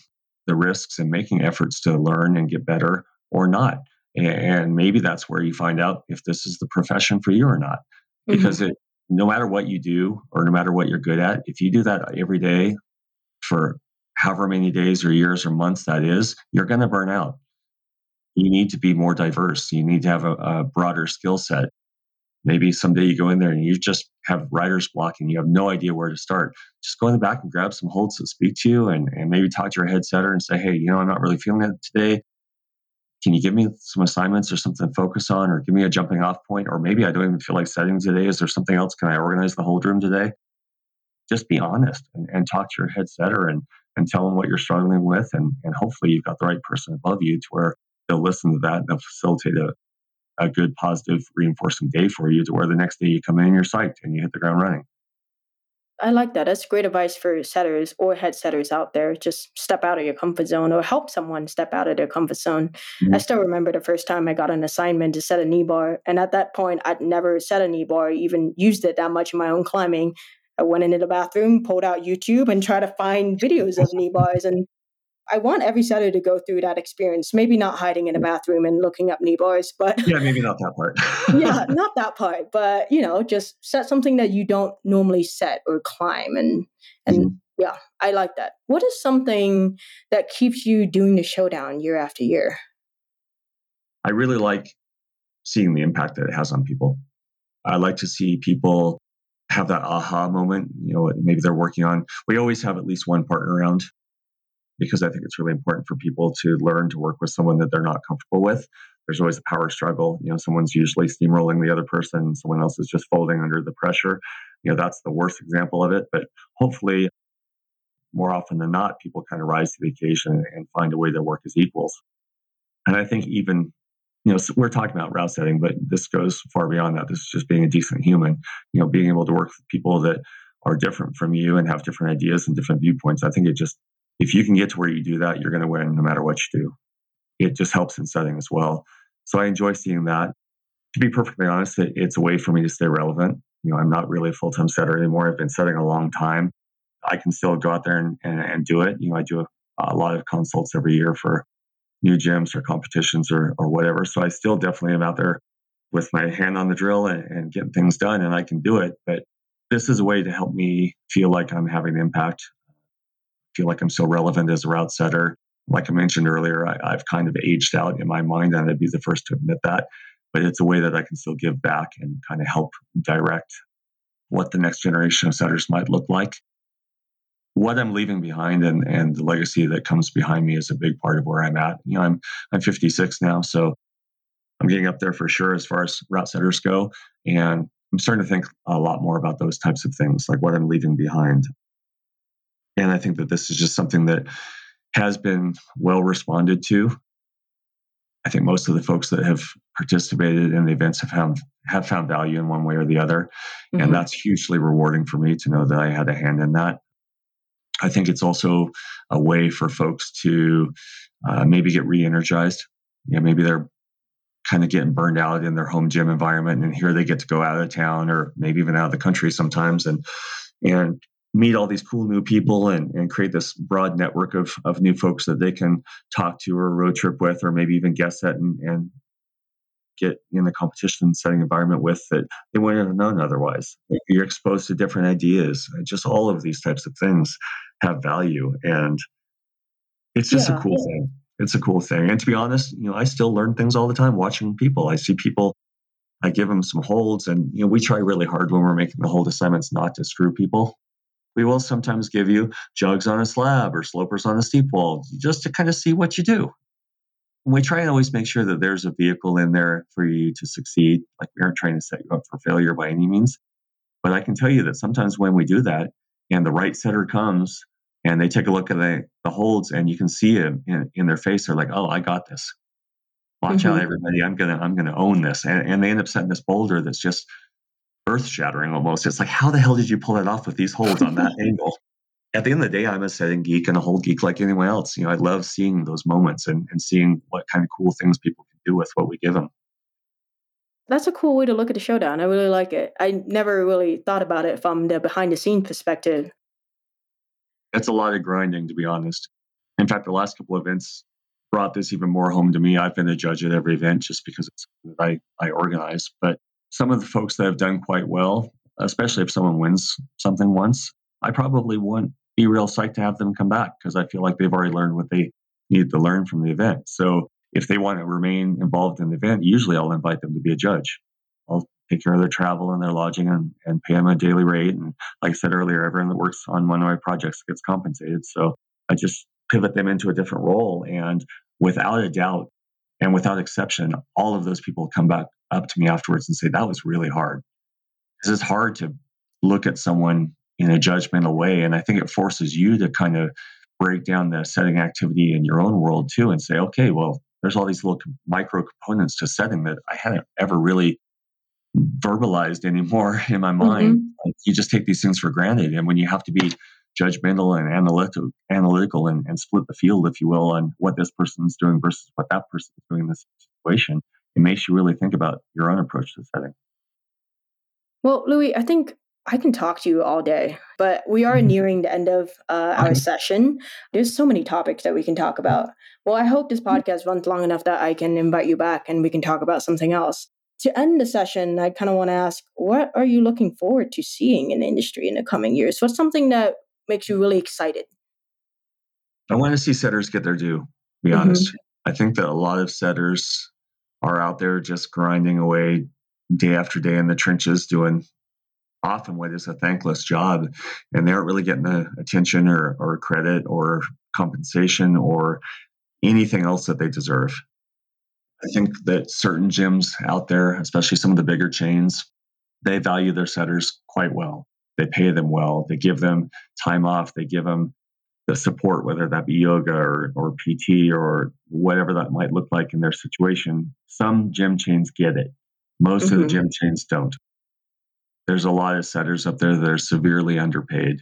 the risks and making efforts to learn and get better or not. And maybe that's where you find out if this is the profession for you or not. Mm-hmm. Because mm-hmm. it, no matter what you do or no matter what you're good at, if you do that every day for however many days or years or months that is, you're going to burn out. You need to be more diverse. You need to have a, a broader skill set. Maybe someday you go in there and you just have writer's block and you have no idea where to start. Just go in the back and grab some holds that speak to you and, and maybe talk to your head setter and say, hey, you know, I'm not really feeling it today. Can you give me some assignments or something to focus on or give me a jumping off point? Or maybe I don't even feel like setting today. Is there something else? Can I organize the hold room today? just be honest and, and talk to your head setter and, and tell them what you're struggling with. And, and hopefully you've got the right person above you to where they'll listen to that and they'll facilitate a, a good, positive, reinforcing day for you to where the next day you come in you're psyched and you hit the ground running. I like that. That's great advice for setters or head setters out there. Just step out of your comfort zone or help someone step out of their comfort zone. Mm-hmm. I still remember the first time I got an assignment to set a knee bar. And at that point, I'd never set a knee bar, even used it that much in my own climbing. I went into the bathroom, pulled out YouTube, and tried to find videos of knee bars. And I want every setter to go through that experience. Maybe not hiding in a bathroom and looking up knee bars, but yeah, maybe not that part. yeah, not that part, but you know, just set something that you don't normally set or climb, and and mm-hmm. yeah, I like that. What is something that keeps you doing the showdown year after year? I really like seeing the impact that it has on people. I like to see people have that aha moment. You know, maybe they're working on, we always have at least one partner around because I think it's really important for people to learn to work with someone that they're not comfortable with. There's always a power struggle. You know, someone's usually steamrolling the other person, someone else is just folding under the pressure. You know, that's the worst example of it. But hopefully, more often than not, people kind of rise to the occasion and find a way that work as equals. And I think even, you know, we're talking about route setting, but this goes far beyond that. This is just being a decent human, you know, being able to work with people that are different from you and have different ideas and different viewpoints. I think it just if you can get to where you do that, you're going to win no matter what you do. It just helps in setting as well. So I enjoy seeing that. To be perfectly honest, it, it's a way for me to stay relevant. You know, I'm not really a full time setter anymore. I've been setting a long time. I can still go out there and, and, and do it. You know, I do a, a, lot of consults every year for new gyms or competitions or, or whatever. So I still definitely am out there with my hand on the drill and, and getting things done, and I can do it. But this is a way to help me feel like I'm having an impact feel like I'm so relevant as a route setter. Like I mentioned earlier, I, have kind of aged out in my mind, and I'd be the first to admit that. But it's a way that I can still give back and kind of help direct what the next generation of setters might look like. What I'm leaving behind and, and the legacy that comes behind me is a big part of where I'm at. You know, I'm I'm 56 now, so I'm getting up there for sure as far as route setters go. And I'm starting to think a lot more about those types of things, like what I'm leaving behind. And I think that this is just something that has been well responded to. I think most of the folks that have participated in the events have found, have found value in one way or the other. Mm-hmm. And that's hugely rewarding for me to know that I had a hand in that. I think it's also a way for folks to uh, maybe get re energized. You know, maybe they're kind of getting burned out in their home gym environment and here they get to go out of town or maybe even out of the country sometimes and and meet all these cool new people and, and create this broad network of, of new folks that they can talk to or road trip with or maybe even guest at and, and get in the competition setting environment with that they wouldn't have known otherwise. You're exposed to different ideas. Just all of these types of things have value. And it's just yeah. a cool thing. It's a cool thing. And to be honest, you know, I still learn things all the time watching people. I see people, I give them some holds and, you know, we try really hard when we're making the hold assignments not to screw people we will sometimes give you jugs on a slab or slopers on a steep wall just to kind of see what you do. And we try and always make sure that there's a vehicle in there for you to succeed. Like we aren't trying to set you up for failure by any means. But I can tell you that sometimes when we do that and the right setter comes and they take a look at the, the holds and you can see it in, in their face, they're like, oh, I got this. Watch mm-hmm. out, everybody. I'm gonna I'm gonna own this. And, and they end up setting this boulder that's just earth shattering almost. It's like, how the hell did you pull that off with these holds on that angle? At the end of the day, I'm a setting geek and a hold geek like anyone else. You know, I love seeing those moments and, and seeing what kind of cool things people can do with what we give them. That's a cool way to look at the showdown. I really like it. I never really thought about it from the behind the scene perspective. That's a lot of grinding, to be honest. In fact, the last couple of events brought this even more home to me. I've been a judge at every event just because it's I, I organize. But some of the folks that have done quite well, especially if someone wins something once, I probably wouldn't be real psyched to have them come back because I feel like they've already learned what they need to learn from the event. So if they want to remain involved in the event, usually I'll invite them to be a judge. I'll take care of their travel and their lodging and, and pay them a daily rate. And like I said earlier, everyone that works on one of my projects gets compensated. So I just pivot them into a different role. And without a doubt and without exception, all of those people come back up to me afterwards and say, that was really hard. Because it's hard to look at someone in a judgmental way. And I think it forces you to kind of break down the setting activity in your own world too and say, okay, well, there's all these little micro components to setting that I hadn't ever really verbalized anymore in my mind. Mm-hmm. Like you just take these things for granted. And when you have to be judgmental and analytical, analytical and, and split the field, if you will, on what this person's doing versus what that person's doing in this situation, it makes you really think about your own approach to setting. Well, Louie, I think I can talk to you all day, but we are mm-hmm. nearing the end of uh, our session. There's so many topics that we can talk about. Well, I hope this mm-hmm. podcast runs long enough that I can invite you back and we can talk about something else. To end the session, I kind of want to ask what are you looking forward to seeing in the industry in the coming years? What's something that makes you really excited? I want to see setters get their due, to be mm-hmm. honest. I think that a lot of setters are out there just grinding away day after day in the trenches doing often what is a thankless job and they aren't really getting the attention or, or credit or compensation or anything else that they deserve. I think that certain gyms out there especially some of the bigger chains they value their setters quite well. They pay them well. They give them time off. They give them the support whether that be yoga or, or pt or whatever that might look like in their situation some gym chains get it most mm-hmm. of the mm-hmm. gym chains don't there's a lot of setters up there that are severely underpaid.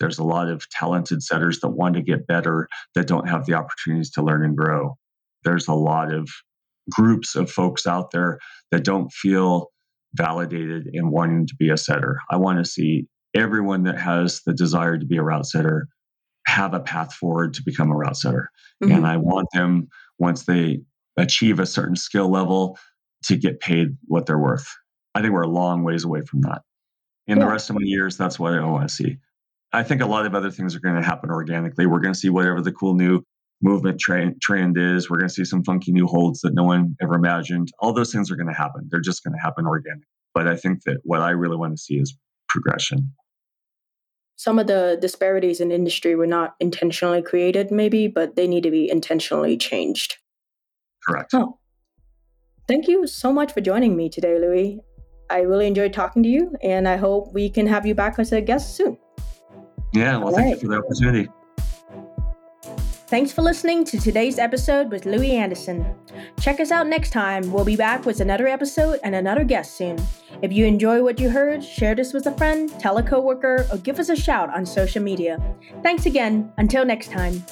There's a lot of talented setters that want to get better that don't have the opportunities to learn and grow. There's a lot of groups of folks out there that don't feel validated in wanting to be a setter. I want to see everyone that has the desire to be a route setter have a path forward to become a route setter. Mm-hmm. And I want them, once they achieve a certain skill level, to get paid what they're worth. I think we're a long ways away from that. In yeah. the rest of my years, that's what I want to see. I think a lot of other things are going to happen organically. We're going to see whatever the cool new movement tra- trend is. We're going to see some funky new holds that no one ever imagined. All those things are going to happen. They're just going to happen organically. But I think that what I really want to see is progression. Some of the disparities in industry were not intentionally created, maybe, but they need to be intentionally changed. Correct. Oh. Thank you so much for joining me today, Louie. I really enjoyed talking to you, and I hope we can have you back as a guest soon. Yeah, well, All thank right. you for the opportunity. Thanks for listening to today's episode with Louie Anderson. Check us out next time. We'll be back with another episode and another guest soon. If you enjoy what you heard, share this with a friend, tell a coworker, or give us a shout on social media. Thanks again. Until next time.